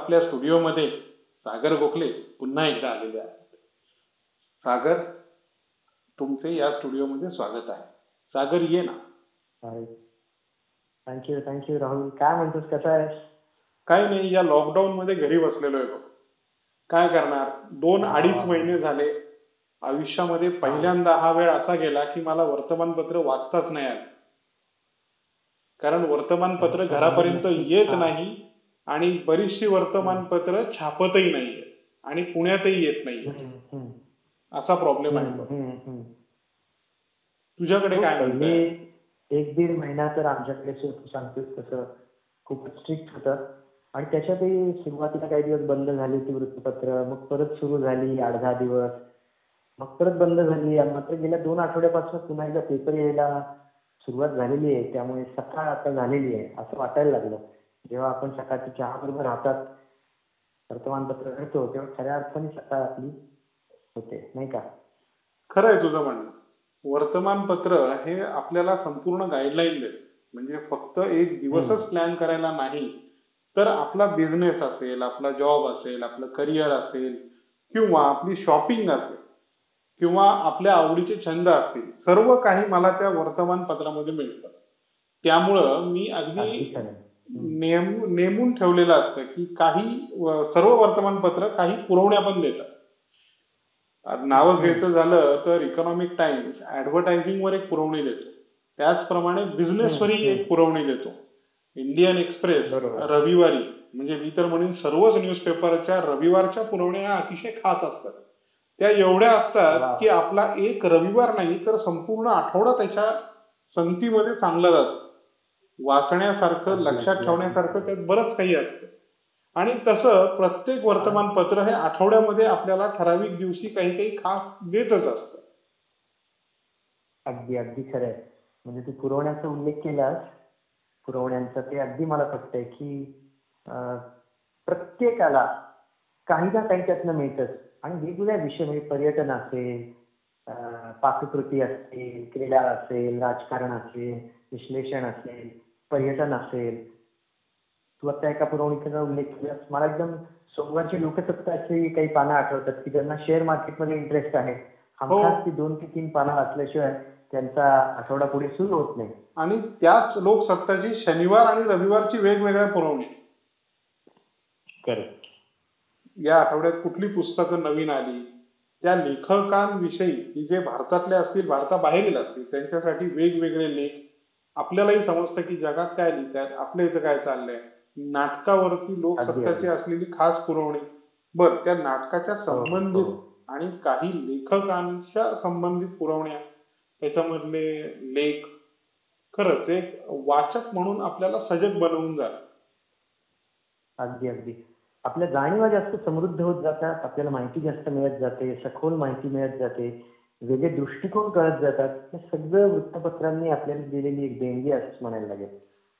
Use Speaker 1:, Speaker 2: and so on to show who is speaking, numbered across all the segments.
Speaker 1: आपल्या स्टुडिओमध्ये सागर गोखले पुन्हा एकदा आलेले आहेत. सागर तुमचे या स्टुडिओमध्ये स्वागत आहे. सागर ये ना.
Speaker 2: थँक्यू थँक्यू राहुल काय म्हणतोस? कसा आहेस?
Speaker 1: काही नाही या लॉकडाऊन मध्ये घरी बसलेलो आहे. काय करणार? दोन अडीच महिने झाले. आयुष्यामध्ये पहिल्यांदा हा वेळ असा गेला की मला वर्तमानपत्र वाचताच नाही आलं. कारण वर्तमानपत्र घरापर्यंत येत नाही. आणि बरीचशी वर्तमानपत्र छापतही नाहीये आणि पुण्यातही येत नाहीये.
Speaker 2: हम्म,
Speaker 1: असा प्रॉब्लेम आहे. तुझ्याकडे काय
Speaker 2: पहिले
Speaker 1: म्हणतंय
Speaker 2: एक दीड महिना तर आमच्याकडे तू सांगतोस तसं खूपच स्ट्रिक्ट होतं. आणि त्याच्यातही सुरुवातीला काही दिवस बंद झाली ती वृत्तपत्र. मग परत सुरू झाली आठ दहा दिवस. मग परत बंद झाली. मात्र गेल्या दोन आठवड्यापासून पुन्हा एकदा पेपर यायला सुरुवात झालेली आहे. त्यामुळे सकाळ आता झालेली आहे असं वाटायला लागलं. जेव्हा आपण सकाळची चहा बरोबर हातात वर्तमानपत्र घेतो तेव्हा खऱ्या अर्थाने सकाळ आपली होते नाही का?
Speaker 1: खरं आहे तुझं म्हणणं. वर्तमानपत्र हे आपल्याला संपूर्ण गाईडलाईन देत. म्हणजे फक्त एक दिवसच प्लॅन करायला नाही तर आपला बिझनेस असेल आपला जॉब असेल आपलं करिअर असेल किंवा आपली शॉपिंग असेल किंवा आपल्या आवडीचे छंद असतील सर्व काही मला त्या वर्तमानपत्रामध्ये मिळतं. त्यामुळं मी
Speaker 2: अगदी.
Speaker 1: नेम नेमून ठेवलेलं असतं की काही सर्व वर्तमानपत्र काही पुरवण्या पण देतात. नावं घ्यायचं झालं तर इकॉनॉमिक टाइम्स ऍडव्हर्टायझिंग वर एक पुरवणी देतो. त्याचप्रमाणे बिझनेस वरही
Speaker 2: हम्म.
Speaker 1: एक पुरवणी देतो. Indian Express. रविवारी म्हणजे मी तर म्हणेन सर्वच न्यूजपेपरच्या रविवारच्या पुरवण्या ह्या अतिशय खास असतात. त्या एवढ्या असतात. की आपला एक रविवार नाही तर संपूर्ण आठवडा त्याच्या संगतीमध्ये चांगला जातो. वाचण्यासारखं लक्षात. ठेवण्यासारखं त्यात बरंच काही असतं. आणि तसं प्रत्येक वर्तमानपत्र हे आठवड्यामध्ये आपल्याला ठराविक दिवशी काही काही खास देतच असतं.
Speaker 2: अगदी अगदी खरं आहे. म्हणजे तू पुरवण्याचा उल्लेख केलास. पुरवण्यांचा ते अगदी मला पटतंय की प्रत्येकाला काही ना काही त्यातनं मिळतंच. आणि वेगवेगळ्या विषय म्हणजे पर्यटन असेल पाककृती असतील क्रीडा असेल राजकारण असेल विश्लेषण असेल पर्यटन असेल तू आता एका पुरवणीचा उल्लेख केलास मला एकदम सोमवारची लोकसत्ताची काही पानं आठवतात की ज्यांना शेअर मार्केटमध्ये इंटरेस्ट आहे. हमखास ती दोन ते तीन पानं वाचल्याशिवाय त्यांचा आठवडा पुढे सुरू होत नाही.
Speaker 1: आणि त्याच लोकसत्ताची शनिवार आणि रविवारची वेगवेगळ्या पुरवणी.
Speaker 2: करेक्ट
Speaker 1: या आठवड्यात कुठली पुस्तकं नवीन आली? त्या लेखकांविषयी जे भारतातले असतील भारताबाहेरील असतील त्यांच्यासाठी वेगवेगळे लेख आपल्यालाही समजतं की जगात काय लिहितात आपल्या इथं काय चाललंय. नाटकावरती लोकसत्ताची. असलेली खास पुरवणी. बर त्या नाटकाच्या
Speaker 2: हो,
Speaker 1: संबंधित
Speaker 2: हो.
Speaker 1: आणि काही लेखकांच्या संबंधित पुरवण्या. त्याच्यामधले लेख खरंच एक वाचक म्हणून आपल्याला सजग बनवून जात.
Speaker 2: अगदी अगदी. आपल्या जाणीवा जास्त समृद्ध होत जातात आपल्याला माहिती जास्त मिळत जाते सखोल माहिती मिळत जाते. वेगळे दृष्टिकोन कळत जातात हे सगळं वृत्तपत्रांनी आपल्याला दिलेली एक देणगी असं म्हणायला लागेल.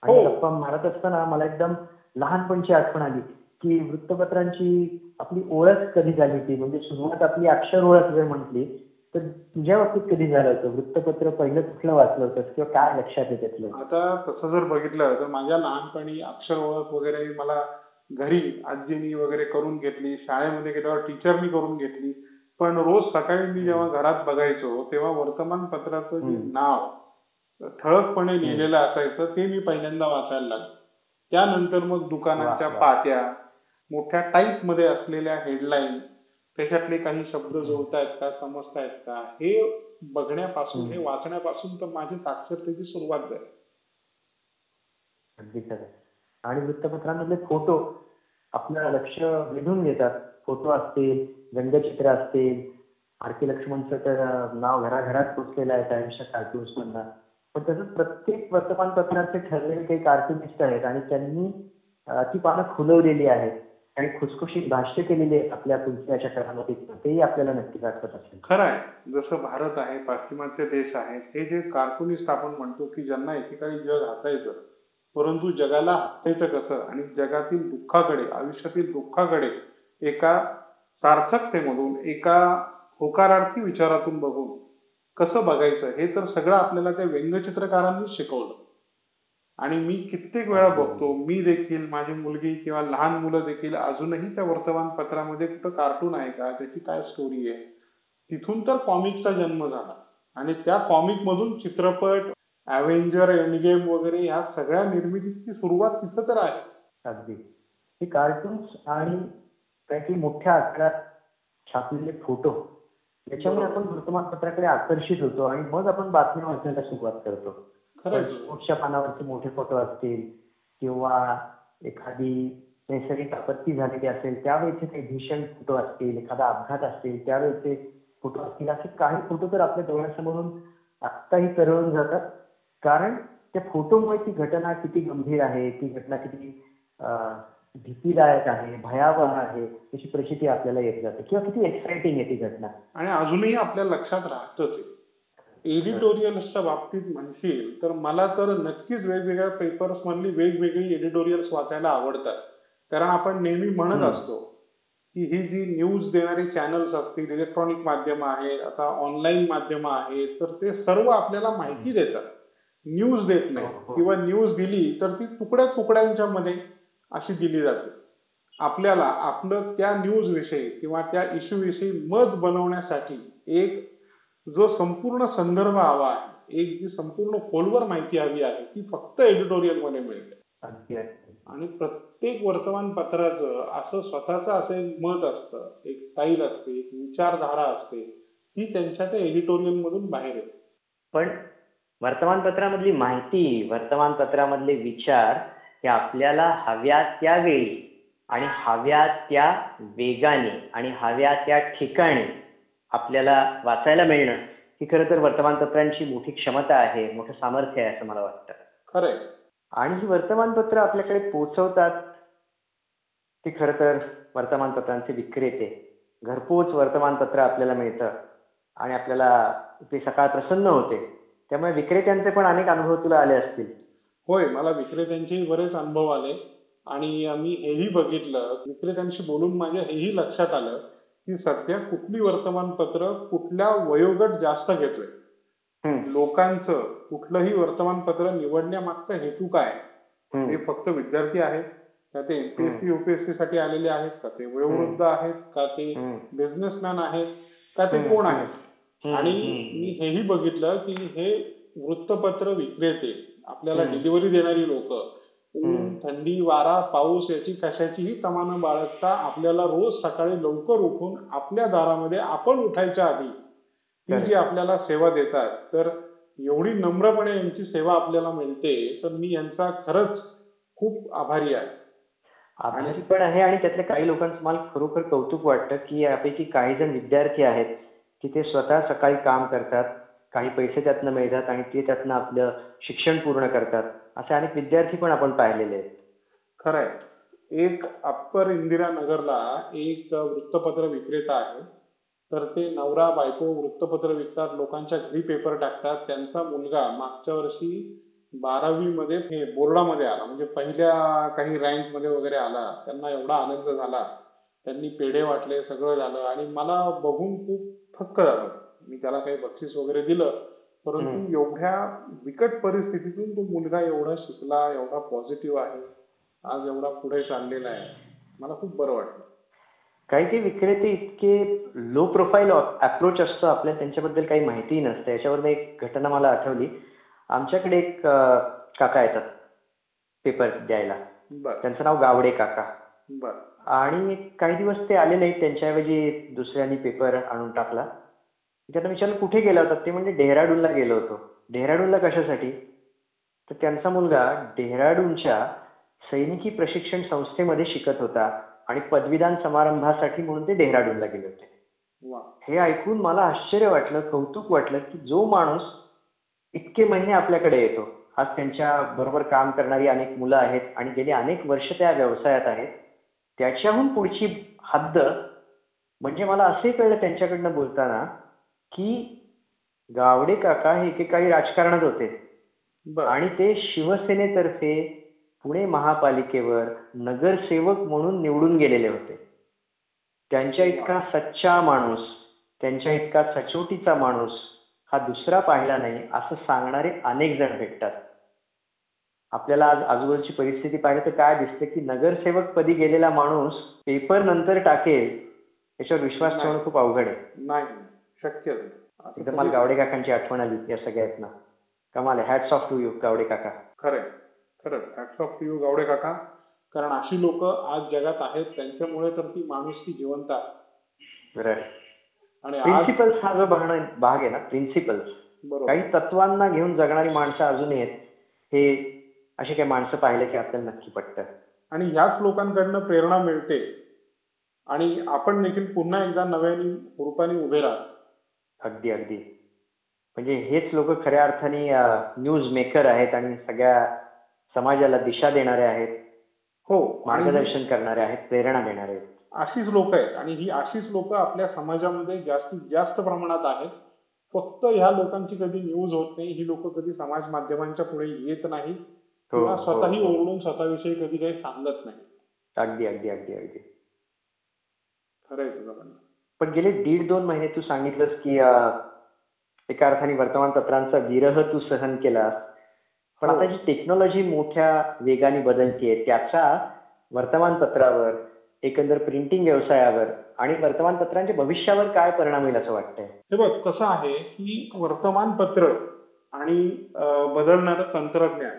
Speaker 2: आणि
Speaker 1: हो.
Speaker 2: गप्पा मारत असताना मला एकदम लहानपणची आठवण आली की वृत्तपत्रांची आपली ओळख कधी झाली होती? म्हणजे सुरुवात आपली अक्षर ओळख जर म्हटली तर तुझ्या बाबतीत कधी झालं होतं? वृत्तपत्र पहिलं कुठलं वाचलं होतं किंवा काय लक्षात त्यातलं?
Speaker 1: आता तसं जर बघितलं तर माझ्या लहानपणी अक्षर ओळख वगैरे मला घरी आजीनी वगैरे करून घेतली शाळेमध्ये गेल्यावर टीचरनी करून घेतली. पण रोज सकाळी मी जेव्हा घरात बघायचो तेव्हा वर्तमानपत्राचं जे. नाव ठळकपणे लिहिलेलं असायचं ते मी पहिल्यांदा वाचायला लागलो. त्यानंतर मग दुकानाच्या. पाट्या मोठ्या टाईपमध्ये असलेल्या हेडलाईन त्याच्यातले काही शब्द जुळतायत का समजतायत का हे बघण्यापासून. हे वाचण्यापासून तर माझी साक्षरतेची सुरुवात झाली.
Speaker 2: अगदी खरं. आणि वृत्तपत्रांमधले फोटो आपलं लक्ष वेधून घेतात. फोटो असतील व्यंगचित्र असतील आरती लक्ष्मणचं तर नाव घराघरात पोचलेलं आहे टाइम्सच्या कार्टून्स मधनं पण तसंच प्रत्येक वर्तमानपत्राचे ठरलेले काही कार्टुनिस्ट आहेत आणि त्यांनी ती पानं खुलवलेली आहेत आणि खुसखुशीत भाष्य केलेली आपल्या तुलसीच्या काळामध्ये तेही आपल्याला नक्कीच आठवत असेल.
Speaker 1: खरं आहे. जसं भारत आहे पाश्चिमात्य देश आहेत हे जे कार्टुनिस्ट आपण म्हणतो की ज्यांना एकेकाळी जग हसायचं परंतु जगाला हसायचं कसं? आणि जगातील दुःखाकडे आयुष्यातील दुःखाकडे एका सार्थकतेमधून एका होकारार्थी विचारातून बघून कसं बघायचं हे तर सगळं आपल्याला त्या व्यंगचित्रकारांनीच शिकवलं. आणि मी कित्येक वेळा बघतो मी देखील माझी मुलगी किंवा लहान मुलं देखील अजूनही त्या वर्तमानपत्रामध्ये कुठं कार्टून आहे का त्याची काय स्टोरी आहे तिथून तर कॉमिकचा जन्म झाला. आणि त्या कॉमिक मधून चित्रपट अव्हेंजर एंडगेम वगैरे या सगळ्या निर्मितीची सुरुवात तिथं तर आहे.
Speaker 2: अगदी. हे कार्टून्स आणि काही मोठ्या आकारात छापलेले फोटो. याच्यामुळे आपण वर्तमानपत्राकडे आकर्षित होतो आणि मग आपण बातम्या वाचण्याला सुरुवात करतो.
Speaker 1: खरंच.
Speaker 2: स्पोर्ट्सच्या पानावरचे मोठे फोटो असतील किंवा एखादी नैसर्गिक आपत्ती झालेली असेल त्यावेळेचे काही भीषण फोटो असतील एखादा अपघात असतील त्यावेळेचे फोटो असतील असे काही फोटो तर आपल्या डोळ्यासमोरून आत्ताही तरळून जातात. कारण त्या फोटोमुळे ती घटना किती गंभीर आहे ती घटना किती अं, भीतीदायक आहे भयावह आहे त्याची प्रचिती आपल्याला येत जाते. किंवा किती एक्साइटिंग आहे ती घटना.
Speaker 1: आणि अजूनही आपल्या लक्षात राहतच एडिटोरियल्सच्या बाबतीत म्हणशील तर मला तर नक्कीच वेगवेगळ्या पेपर्स मधली वेगवेगळी एडिटोरियल्स वाचायला आवडतात. कारण आपण नेहमी म्हणत. असतो की ही जी न्यूज देणारी चॅनल्स असतील इलेक्ट्रॉनिक माध्यम आहेत आता ऑनलाईन माध्यम आहेत तर ते सर्व आपल्याला माहिती देतात. न्यूज देत नाही.
Speaker 2: हो, हो.
Speaker 1: किंवा न्यूज दिली तर ती तुकड्या तुकड्यांच्या मध्ये अशी दिली जाते. आपल्याला आपलं त्या न्यूज विषयी किंवा त्या इश्यू विषयी मत बनवण्यासाठी एक जो संपूर्ण संदर्भ हवा आहे एक जी संपूर्ण खोलवर माहिती हवी आहे ती फक्त एडिटोरियलमध्ये मिळते. आणि प्रत्येक वर्तमानपत्राचं असं स्वतःचं असं एक मत असतं एक स्टाईल असते एक विचारधारा असते ती त्यांच्या त्या एडिटोरियल मधून बाहेर येते.
Speaker 2: पण वर्तमानपत्रामधली माहिती वर्तमानपत्रामधले विचार हे आपल्याला हव्या त्या वेळी आणि हव्या त्या वेगाने आणि हव्या त्या ठिकाणी आपल्याला वाचायला मिळणं ही खरं तर वर्तमानपत्रांची मोठी क्षमता आहे मोठं सामर्थ्य आहे असं मला वाटतं.
Speaker 1: खरंय.
Speaker 2: आणि ही वर्तमानपत्र आपल्याकडे पोहोचवतात ते खरं तर वर्तमानपत्रांचे विक्रेते. घरपोच वर्तमानपत्र आपल्याला मिळतं आणि आपल्याला ते सकाळ प्रसन्न होते. त्यामुळे विक्रेत्यांचे पण अनेक अनुभव तुला आले असतील.
Speaker 1: होय मला विक्रेत्यांचेही बरेच अनुभव आले. आणि मी हेही बघितलं विक्रेत्यांशी बोलून माझ्या हेही लक्षात आलं की सध्या कुठली वर्तमानपत्र कुठल्या वयोगट जास्त घेतोय. लोकांचं कुठलंही वर्तमानपत्र निवडण्यामागचा हेतू काय?
Speaker 2: हम्म,
Speaker 1: फक्त विद्यार्थी आहेत का ते एमपीएससी युपीएससी साठी आलेले आहेत का ते वयोवृद्ध आहेत का ते बिझनेसमॅन आहेत का ते कोण आहेत? आणि. मी हेही बघितलं की हे वृत्तपत्र विक्रेते आपल्याला. डिलिव्हरी देणारी लोक ऊन. थंडी वारा पाऊस याची कशाचीही तमानं बाळगता आपल्याला रोज सकाळी लवकर उठून आपल्या दारामध्ये आपण उठायच्या आधी ती जी. आपल्याला सेवा देतात तर एवढी नम्रपणे यांची सेवा आपल्याला मिळते तर मी यांचा खरंच खूप आभारी आहे
Speaker 2: आभारी पण आहे आणि त्यातल्या काही लोकांचं मला खरोखर कौतुक वाटतं की यापैकी काही जण विद्यार्थी आहेत की ते स्वतः सकाळी काम करतात काही पैसे त्यातनं मिळतात आणि ते त्यातनं आपलं शिक्षण पूर्ण करतात. असे अनेक विद्यार्थी पण आपण पाहिलेले आहेत.
Speaker 1: खरंय. एक अप्पर इंदिरा नगरला एक वृत्तपत्र विक्रेता आहे. तर ते नवरा बायको वृत्तपत्र विकतात लोकांच्या घरी पेपर टाकतात. त्यांचा मुलगा मागच्या वर्षी बारावी मध्ये हे बोर्डामध्ये आला. म्हणजे पहिल्या काही रँकमध्ये वगैरे आला. त्यांना एवढा आनंद झाला. त्यांनी पेढे वाटले सगळं झालं. आणि मला बघून खूप थक्क झालं. मी त्याला काही बक्षीस वगैरे दिलं. परंतु एवढ्या बिकट परिस्थितीतून तो मुलगा एवढा शिकला एवढा पॉझिटिव्ह आहे आज एवढा पुढे चाललेला आहे मला खूप बरं वाटलं.
Speaker 2: काही काही विक्रेते इतके लो प्रोफाईल अप्रोच असतो आपल्या त्यांच्याबद्दल काही माहितीही नसते. याच्यावरून एक घटना मला आठवली. आमच्याकडे एक काका येतात पेपर द्यायला. त्यांचं नाव गावडे काका.
Speaker 1: बर.
Speaker 2: आणि काही दिवस ते आले नाहीत त्यांच्याऐवजी दुसऱ्यांनी पेपर आणून टाकला. त्यांना विचारलं कुठे गेला होता? ते म्हणजे डेहराडूनला गेलो होतो. डेहराडूनला कशासाठी? तर त्यांचा मुलगा डेहराडूनच्या सैनिकी प्रशिक्षण संस्थेमध्ये शिकत होता आणि पदवीदान समारंभासाठी म्हणून ते डेहराडूनला गेले होते. हे ऐकून मला आश्चर्य वाटलं कौतुक वाटलं की जो माणूस इतके महिने आपल्याकडे येतो. आज त्यांच्या बरोबर काम करणारी अनेक मुलं आहेत आणि गेली अनेक वर्ष त्या व्यवसायात आहेत. त्याच्याहून पुढची हद्द म्हणजे मला असे कळलं त्यांच्याकडनं बोलताना की गावडे काका हे एकेकाळी राजकारणात होते. आणि ते शिवसेनेतर्फे पुणे महापालिकेवर नगरसेवक म्हणून निवडून गेलेले होते. त्यांच्या इतका सच्चा माणूस त्यांच्या इतका सचोटीचा माणूस हा दुसरा पाहिला नाही असं सांगणारे अनेक जण भेटतात. आपल्याला आज आजूबाजूची परिस्थिती पाहिली तर काय दिसते की नगरसेवक पदी गेलेला माणूस पेपर नंतर टाकेल याच्यावर विश्वास. ठेवणं खूप अवघड आहे.
Speaker 1: नाही. शक्य
Speaker 2: एकदम मला गावडे काकांची आठवण आली या सगळ्यातनं. कमाल hats off to you Gawde काका.
Speaker 1: खरंय. खरंच. हॅट्स ऑफ यू गावडे काका. कारण अशी लोक आज जगात आहेत त्यांच्यामुळे तर ती माणुसकी जिवंत आहे. आणि
Speaker 2: प्रिन्सिपल्स हा जो भाग भाग आहे ना प्रिन्सिपल्स काही तत्वांना घेऊन जगणारी माणसं अजूनही आहेत. हे अशी काही माणसं पाहिले की आपल्याला नक्की पटतं.
Speaker 1: आणि याच लोकांकडनं प्रेरणा मिळते. आणि आपण देखील पुन्हा एकदा नव्याने रूपाने उभे राहतो
Speaker 2: अगदी अगदी. म्हणजे हेच लोक खऱ्या अर्थाने न्यूज मेकर आहेत आणि सगळ्या समाजाला दिशा देणारे आहेत.
Speaker 1: हो.
Speaker 2: मार्गदर्शन करणारे आहेत प्रेरणा देणारे आहेत.
Speaker 1: अशीच लोक आहेत आणि ही अशीच लोक आपल्या समाजामध्ये जास्तीत जास्त प्रमाणात आहेत. फक्त ह्या लोकांची कधी न्यूज होत नाही ही लोक कधी समाज माध्यमांच्या पुढे येत नाही
Speaker 2: हो,
Speaker 1: किंवा
Speaker 2: हो,
Speaker 1: स्वतःही. ओरडून स्वतःविषयी कधी काही सांगत नाही
Speaker 2: अगदी अगदी अगदी अगदी.
Speaker 1: खरं आहे तुझं म्हणणं.
Speaker 2: पण गेले दीड दोन महिने तू सांगितलंस की एका अर्थाने वर्तमानपत्रांचा विरह तू सहन केलास. पण
Speaker 1: हो.
Speaker 2: आता जी टेक्नॉलॉजी मोठ्या वेगाने बदलतीये त्याचा वर्तमानपत्रावर एकंदर प्रिंटिंग व्यवसायावर आणि वर्तमानपत्रांच्या भविष्यावर काय परिणाम होईल असं वाटतंय?
Speaker 1: हे बघ कसं आहे की वर्तमानपत्र आणि बदलणारं तंत्रज्ञान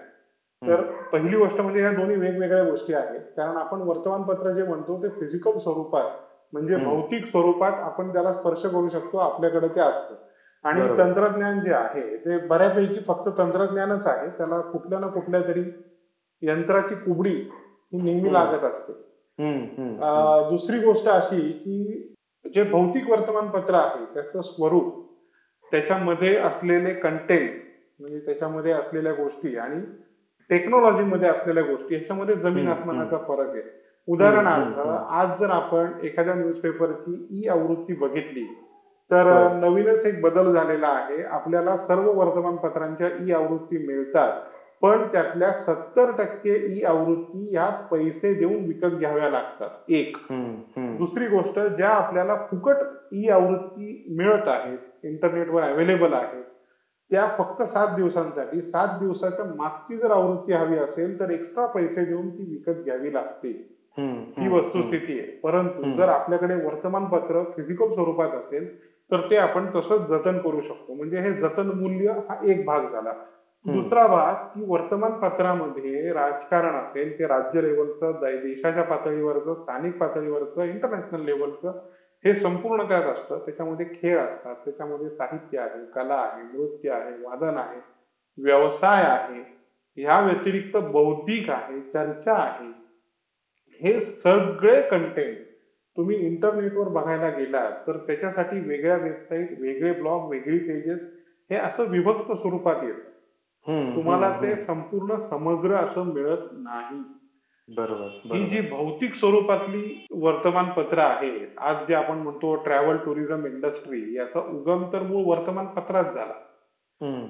Speaker 1: तर पहिली गोष्ट म्हणजे या दोन्ही वेगवेगळ्या गोष्टी आहेत. कारण आपण वर्तमानपत्र जे म्हणतो ते फिजिकल स्वरूपात म्हणजे. भौतिक स्वरूपात आपण त्याला स्पर्श करू शकतो आपल्याकडे ते असतं आणि. तंत्रज्ञान जे आहे ते बऱ्यापैकी फक्त तंत्रज्ञानच आहे त्याला कुठल्या ना कुठल्या तरी यंत्राची कुबडी ही नेहमी. लागत असते दुसरी गोष्ट अशी की जे भौतिक वर्तमानपत्र आहे त्याचं स्वरूप त्याच्यामध्ये असलेले कंटेंट म्हणजे त्याच्यामध्ये असलेल्या गोष्टी आणि टेक्नॉलॉजीमध्ये असलेल्या गोष्टी ह्याच्यामध्ये जमीन आसमानाचा फरक आहे उदाहरणार्थ. आज जर आपण एखाद्या न्यूजपेपरची ई आवृत्ती बघितली तर
Speaker 2: हो.
Speaker 1: नवीनच एक बदल झालेला आहे आपल्याला सर्व वर्तमानपत्रांच्या ई आवृत्ती मिळतात पण त्यातल्या सत्तर टक्के ई आवृत्ती ह्या पैसे देऊन विकत घ्याव्या लागतात एक. दुसरी गोष्ट ज्या आपल्याला फुकट ई आवृत्ती मिळत आहेत इंटरनेटवर अवेलेबल आहेत त्या फक्त सात दिवसांसाठी सात दिवसाच्या मागची जर आवृत्ती हवी असेल तर एक्स्ट्रा पैसे देऊन ती विकत घ्यावी लागते ही वस्तुस्थिती आहे. परंतु. जर आपल्याकडे वर्तमानपत्र फिजिकल स्वरूपात असेल तर ते आपण तसंच जतन करू शकतो. म्हणजे हे जतन मूल्य हा एक भाग झाला. दुसरा भाग की वर्तमानपत्रामध्ये राजकारण असेल ते राज्य लेवलचं देशाच्या पातळीवरचं स्थानिक पातळीवरचं इंटरनॅशनल लेवलचं हे संपूर्ण त्यात असतं. त्याच्यामध्ये खेळ असतात. त्याच्यामध्ये साहित्य आहे कला आहे नृत्य आहे वादन आहे व्यवसाय आहे. ह्या व्यतिरिक्त बौद्धिक आहे चर्चा आहे. हे सगळे कंटेंट तुम्ही इंटरनेटवर बघायला गेलात तर त्याच्यासाठी वेगळ्या वेबसाईट वेगळे ब्लॉग वेगळी पेजेस हे असं विभक्त स्वरूपात येतं तुम्हाला ते. संपूर्ण समग्र असं मिळत नाही
Speaker 2: बरोबर
Speaker 1: ही. जी भौतिक स्वरूपातली वर्तमानपत्र आहेत आज जे आपण म्हणतो ट्रॅव्हल टुरिझम इंडस्ट्री याचा उगम तर मूळ वर्तमानपत्रात झाला.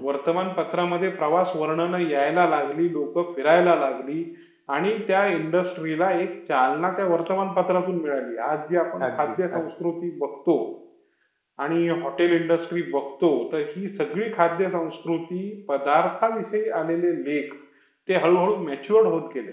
Speaker 1: वर्तमानपत्रामध्ये प्रवास वर्णनं यायला लागली लोक फिरायला लागली आणि त्या इंडस्ट्रीला एक चालना त्या वर्तमानपत्रातून मिळाली आज जी आपण खाद्य. संस्कृती बघतो आणि हॉटेल इंडस्ट्री बघतो तर ही सगळी खाद्य संस्कृती पदार्थाविषयी आलेले लेख ते हळूहळू मॅच्युअर्ड होत गेले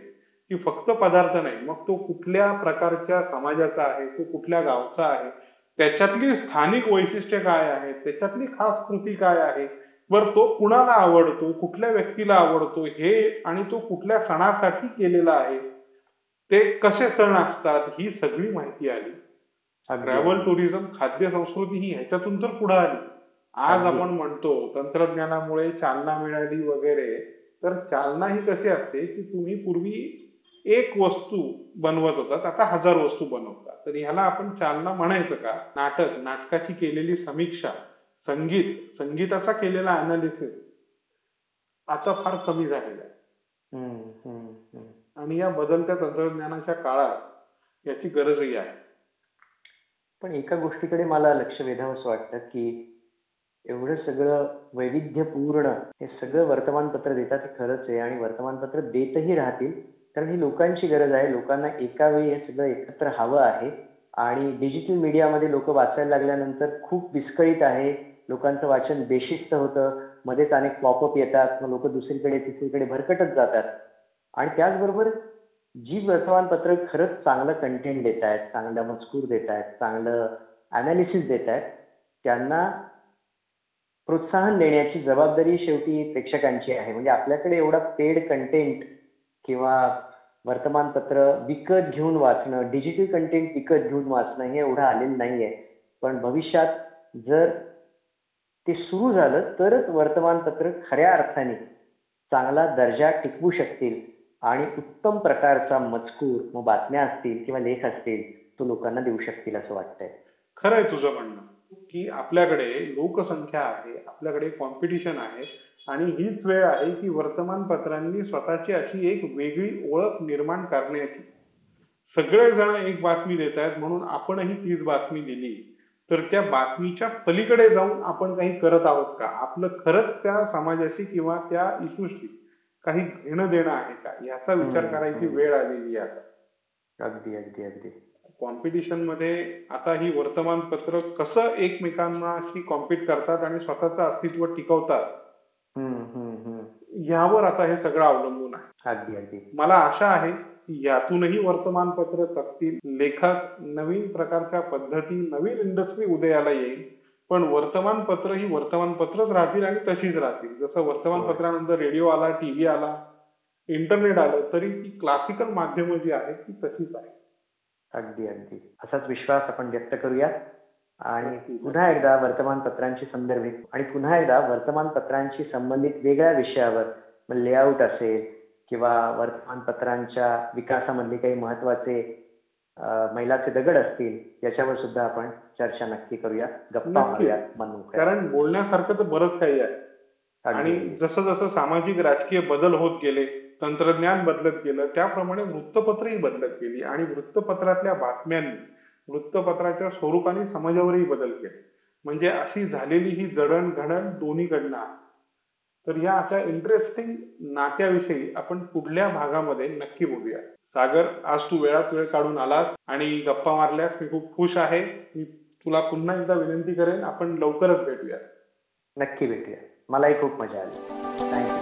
Speaker 1: की फक्त पदार्थ नाही मग तो कुठल्या प्रकारच्या समाजाचा आहे तो कुठल्या गावचा आहे त्याच्यातली स्थानिक वैशिष्ट्य काय आहेत त्याच्यातली खास कृती काय आहे बर तो कुणाला आवडतो कुठल्या व्यक्तीला आवडतो हे आणि तो कुठल्या सणासाठी केलेला आहे ते कसे सण असतात ही सगळी माहिती आली. ट्रॅव्हल टुरिझम खाद्य संस्कृती ही ह्याच्यातून तर पुढे आली. आज. आपण म्हणतो तंत्रज्ञानामुळे चालना मिळाली वगैरे तर चालना ही कशी असते की तुम्ही पूर्वी एक वस्तू बनवत होतात आता हजार वस्तू बनवतात. तर ह्याला आपण चालना म्हणायचं का? नाटक नाटकाची केलेली समीक्षा. संगीत संगीताचा केलेला अनालिसिस आता फार कमी झालेला आहे. आणि या बदलत्या तंत्रज्ञानाच्या काळात याची गरजही आहे.
Speaker 2: पण एका गोष्टीकडे मला लक्ष वेधावंसं वाटतं की एवढं सगळं वैविध्यपूर्ण हे सगळं वर्तमानपत्र देतात हे खरंच आहे आणि वर्तमानपत्र देतही राहतील. कारण ही लोकांची गरज आहे. लोकांना एका वेळी हे सगळं एकत्र हवं आहे. आणि डिजिटल मीडियामध्ये लोक वाचायला लागल्यानंतर खूप विस्कळीत आहे. लोकांचं वाचन बेशिस्त होतं मध्येच अनेक पॉपअप येतात मग लोक दुसरीकडे तिसरीकडे भरकटत जातात. आणि त्याचबरोबर जी वर्तमानपत्र खरंच चांगलं कंटेंट देत आहेत चांगला मजकूर देत आहेत चांगलं अनालिसिस देत आहेत त्यांना प्रोत्साहन देण्याची जबाबदारी शेवटी प्रेक्षकांची आहे. म्हणजे आपल्याकडे एवढा पेड कंटेंट किंवा वर्तमानपत्र विकत घेऊन वाचणं डिजिटल कंटेंट विकत घेऊन वाचणं हे एवढं आलेलं नाहीये. पण भविष्यात जर ते सुरू झालं तरच वर्तमानपत्र खऱ्या अर्थाने चांगला दर्जा टिकवू शकतील आणि उत्तम प्रकारचा मजकूर मग बातम्या असतील किंवा लेख असतील तो लोकांना देऊ शकतील असं वाटतंय.
Speaker 1: खरं आहे तुझं म्हणणं की आपल्याकडे लोकसंख्या आहे आपल्याकडे कॉम्पिटिशन आहे आणि हीच वेळ आहे की वर्तमानपत्रांनी स्वतःची अशी एक वेगळी ओळख निर्माण करण्याची. सगळेजण एक बातमी देत आहेत म्हणून आपणही तीच बातमी दिली. तर त्या बातमीच्या पलीकडे जाऊन आपण काही करत आहोत का? आपलं खरंच त्या समाजाशी किंवा त्या इशूशी काही घेणं देणं आहे का? याचा विचार करायची. वेळ आलेली आहे आता.
Speaker 2: अगदी अगदी अगदी.
Speaker 1: कॉम्पिटिशनमध्ये आता ही वर्तमानपत्र कसं एकमेकांनाशी कॉम्पिट करतात आणि स्वतःचं अस्तित्व टिकवतात. यावर आता हे सगळं अवलंबून आहे.
Speaker 2: अगदी अगदी.
Speaker 1: मला आशा आहे यातूनही वर्तमानपत्र जगतील लेखक नवीन प्रकारच्या पद्धती नवीन इंडस्ट्री उदयाला येईल. पण वर्तमानपत्र ही वर्तमानपत्रच राहतील आणि तशीच राहतील. जसं वर्तमानपत्रानंतर रेडिओ आला टीव्ही आला इंटरनेट आलं तरी ती क्लासिकल माध्यमं जी आहेत ती तशीच आहे
Speaker 2: अगदी अगदी. असाच विश्वास आपण व्यक्त करूया आणि पुन्हा एकदा वर्तमानपत्रांशी संदर्भित. आणि पुन्हा एकदा वर्तमानपत्रांशी संबंधित वेगळ्या विषयावर लेआउट असेल किंवा वर्तमानपत्रांच्या विकासामधले काही महत्त्वाचे मैलाचे दगड असतील याच्यावर सुद्धा आपण चर्चा नक्की करूया. गप्पा मोकळ्या.
Speaker 1: कारण बोलण्यासारखं तर बरंच काही आहे. आणि जसं जसं सामाजिक राजकीय बदल होत गेले तंत्रज्ञान बदलत गेलं त्याप्रमाणे वृत्तपत्रही बदलत गेली आणि वृत्तपत्रातल्या बातम्यांनी वृत्तपत्राच्या स्वरूपाने समाजावरही बदल केले. म्हणजे अशी झालेली ही जडणघडण दोन्हीकडनं आहे. तर या अशा इंटरेस्टिंग नात्याविषयी आपण पुढल्या भागामध्ये नक्की बोलूया. सागर आज तू वेळात वेळ काढून आलास आणि गप्पा मारल्यास मी खूप खुश आहे. मी तुला पुन्हा एकदा विनंती करेन आपण लवकरच भेटूया
Speaker 2: नक्की भेटूया. मलाही खूप मजा आली. थँक्यू